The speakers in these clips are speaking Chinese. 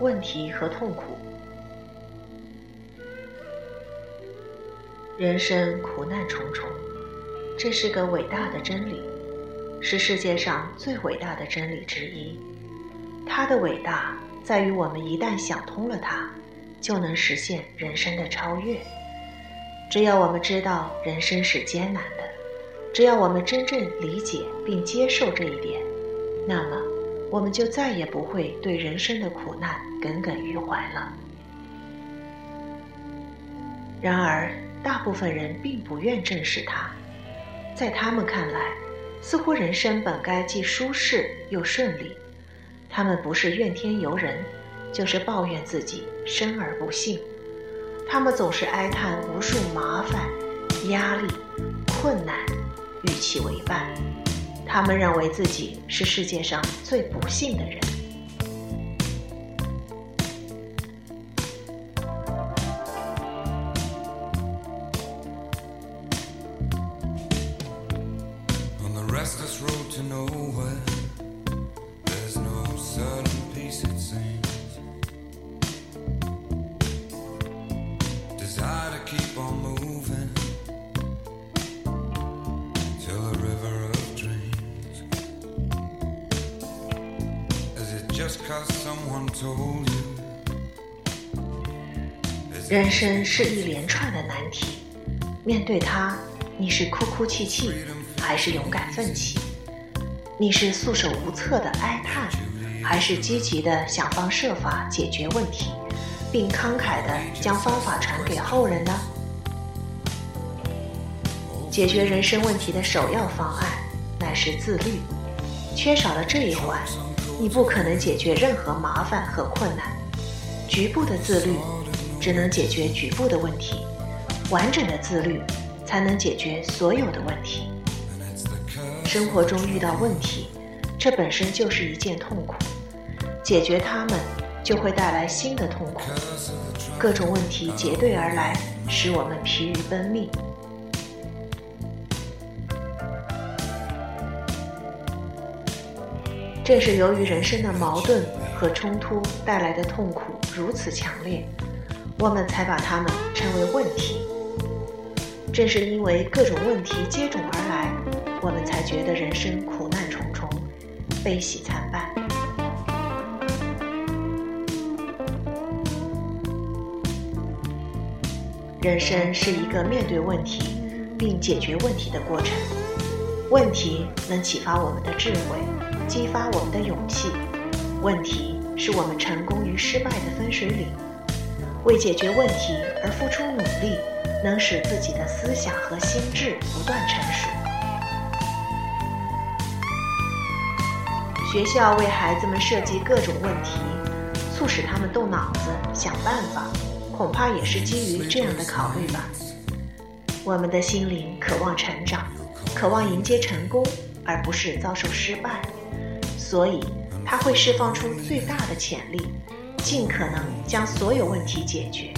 问题和痛苦。人生苦难重重，这是个伟大的真理，是世界上最伟大的真理之一。它的伟大在于，我们一旦想通了它，就能实现人生的超越。只要我们知道人生是艰难的，只要我们真正理解并接受这一点，那么我们就再也不会对人生的苦难耿耿于怀了。然而，大部分人并不愿正视它，在他们看来，似乎人生本该既舒适又顺利。他们不是怨天尤人，就是抱怨自己生而不幸。他们总是哀叹无数麻烦、压力、困难与其为伴。他们认为自己是世界上最不幸的人。人生是一连串的难题，面对它，你是哭哭泣泣，还是勇敢奋起？你是束手无策的哀叹，还是积极的想方设法解决问题，并慷慨的将方法传给后人呢？解决人生问题的首要方案乃是自律，缺少了这一环，你不可能解决任何麻烦和困难。局部的自律。只能解决局部的问题，完整的自律才能解决所有的问题。生活中遇到问题，这本身就是一件痛苦，解决它们就会带来新的痛苦。各种问题结对而来，使我们疲于奔命。正是由于人生的矛盾和冲突带来的痛苦如此强烈。我们才把它们称为问题。正是因为各种问题接踵而来，我们才觉得人生苦难重重，悲喜参半。人生是一个面对问题并解决问题的过程。问题能启发我们的智慧，激发我们的勇气。问题是我们成功与失败的分水岭。为解决问题而付出努力，能使自己的思想和心智不断成熟。学校为孩子们设计各种问题，促使他们动脑子想办法，恐怕也是基于这样的考虑吧。我们的心灵渴望成长，渴望迎接成功，而不是遭受失败，所以它会释放出最大的潜力。尽可能将所有问题解决。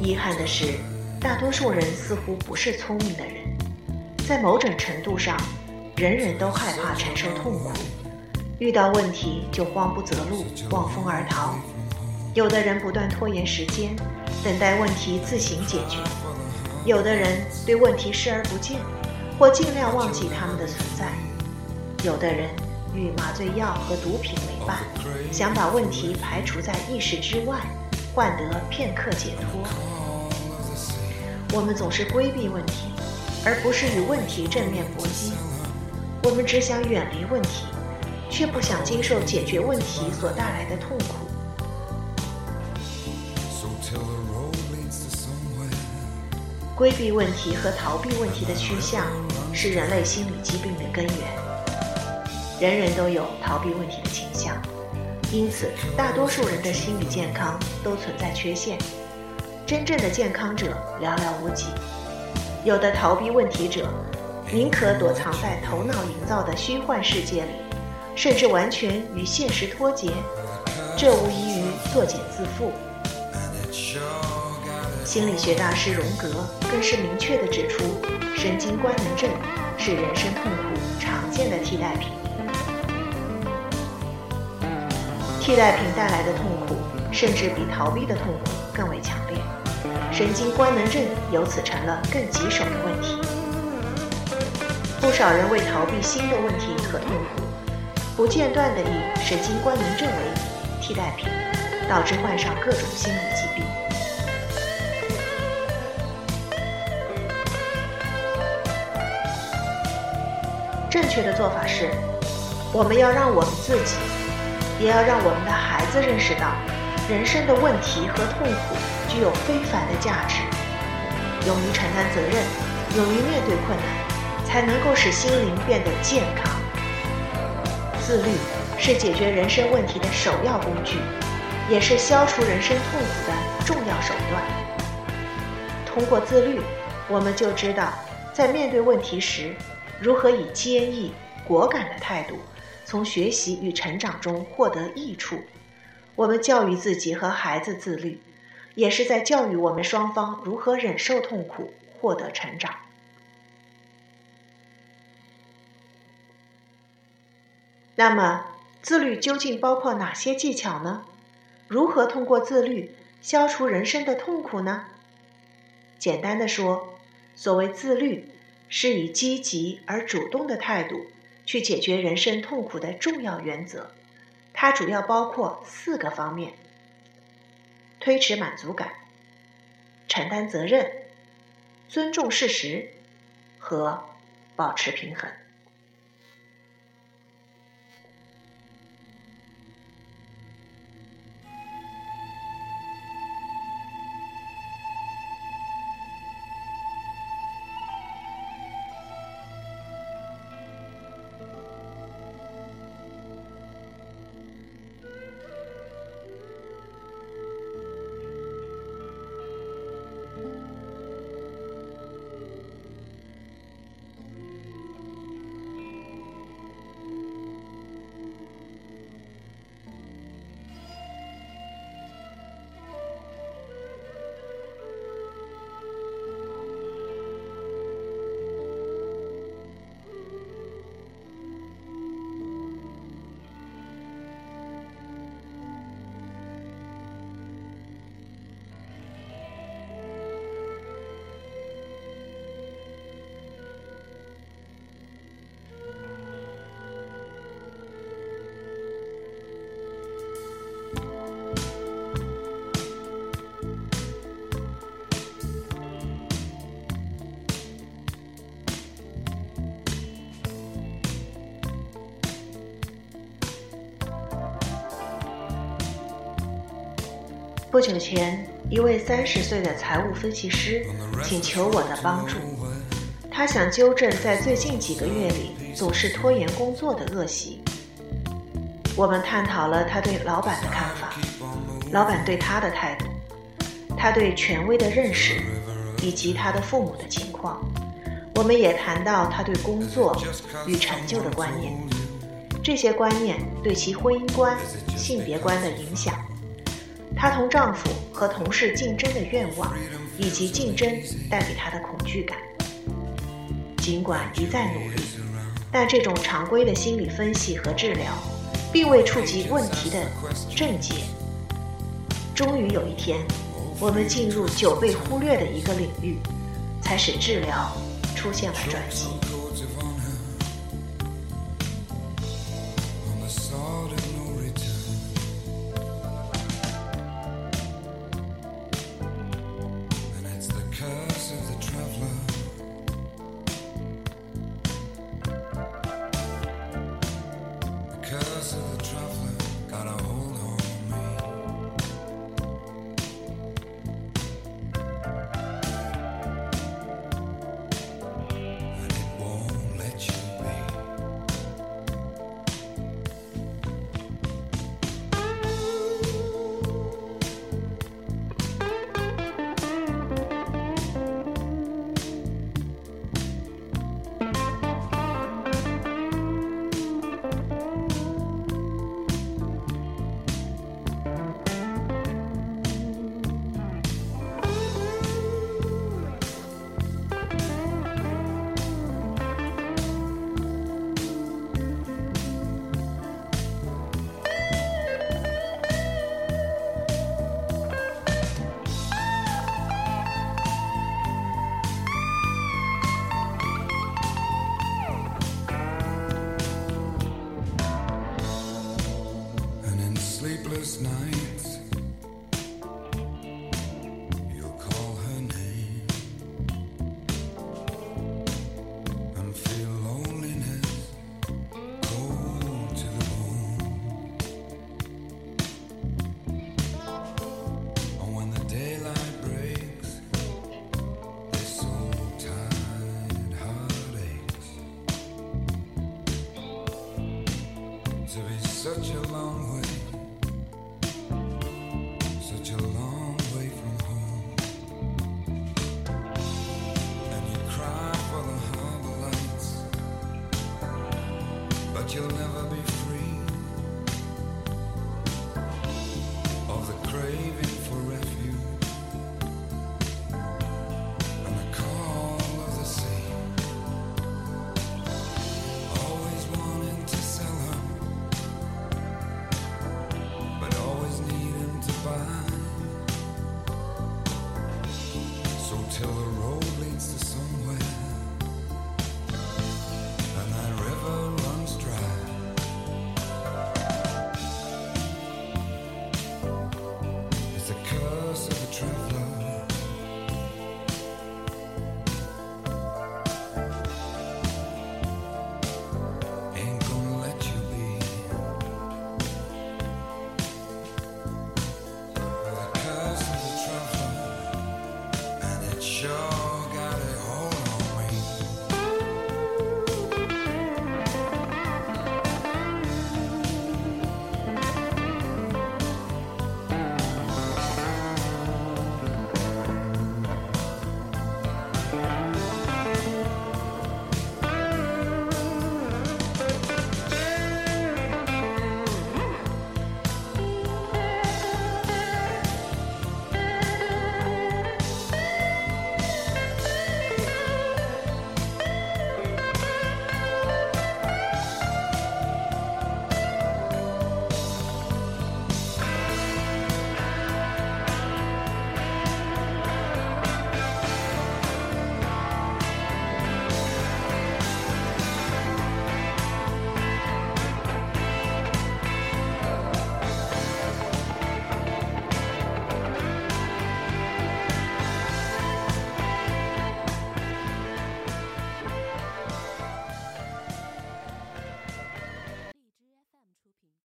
遗憾的是，大多数人似乎不是聪明的人。在某种程度上，人人都害怕承受痛苦，遇到问题就慌不择路、望风而逃。有的人不断拖延时间，等待问题自行解决；有的人对问题视而不见。或尽量忘记他们的存在。有的人与麻醉药和毒品为伴，想把问题排除在意识之外，换得片刻解脱。我们总是规避问题，而不是与问题正面搏击。我们只想远离问题，却不想经受解决问题所带来的痛苦。规避问题和逃避问题的趋向是人类心理疾病的根源。人人都有逃避问题的倾向，因此大多数人的心理健康都存在缺陷。真正的健康者寥寥无几。有的逃避问题者，宁可躲藏在头脑营造的虚幻世界里，甚至完全与现实脱节。这无异于作茧自缚。心理学大师荣格更是明确地指出，神经官能症是人生痛苦常见的替代品。替代品带来的痛苦，甚至比逃避的痛苦更为强烈。神经官能症由此成了更棘手的问题。不少人为逃避新的问题和痛苦，不间断地以神经官能症为替代品，导致患上各种心理疾病。正确的做法是，我们要让我们自己。也要让我们的孩子认识到，人生的问题和痛苦具有非凡的价值。勇于承担责任，勇于面对困难，才能够使心灵变得健康。自律是解决人生问题的首要工具，也是消除人生痛苦的重要手段。通过自律，我们就知道在面对问题时，如何以坚毅、果敢的态度。从学习与成长中获得益处，我们教育自己和孩子自律，也是在教育我们双方如何忍受痛苦、获得成长。那么，自律究竟包括哪些技巧呢？如何通过自律消除人生的痛苦呢？简单的说，所谓自律，是以积极而主动的态度。去解决人生痛苦的重要原则，它主要包括四个方面：推迟满足感、承担责任、尊重事实和保持平衡。不久前，一位三十岁的财务分析师请求我的帮助。他想纠正在最近几个月里总是拖延工作的恶习。我们探讨了他对老板的看法，老板对他的态度，他对权威的认识，以及他的父母的情况。我们也谈到他对工作与成就的观念，这些观念对其婚姻观、性别观的影响。她同丈夫和同事竞争的愿望，以及竞争带给她的恐惧感。尽管一再努力，但这种常规的心理分析和治疗，并未触及问题的症结。终于有一天，我们进入久被忽略的一个领域，才使治疗出现了转机。you'll never be free of the craving for refuge and the call of the sea. Always wanting to sell her, but always needing to buy. So tell her.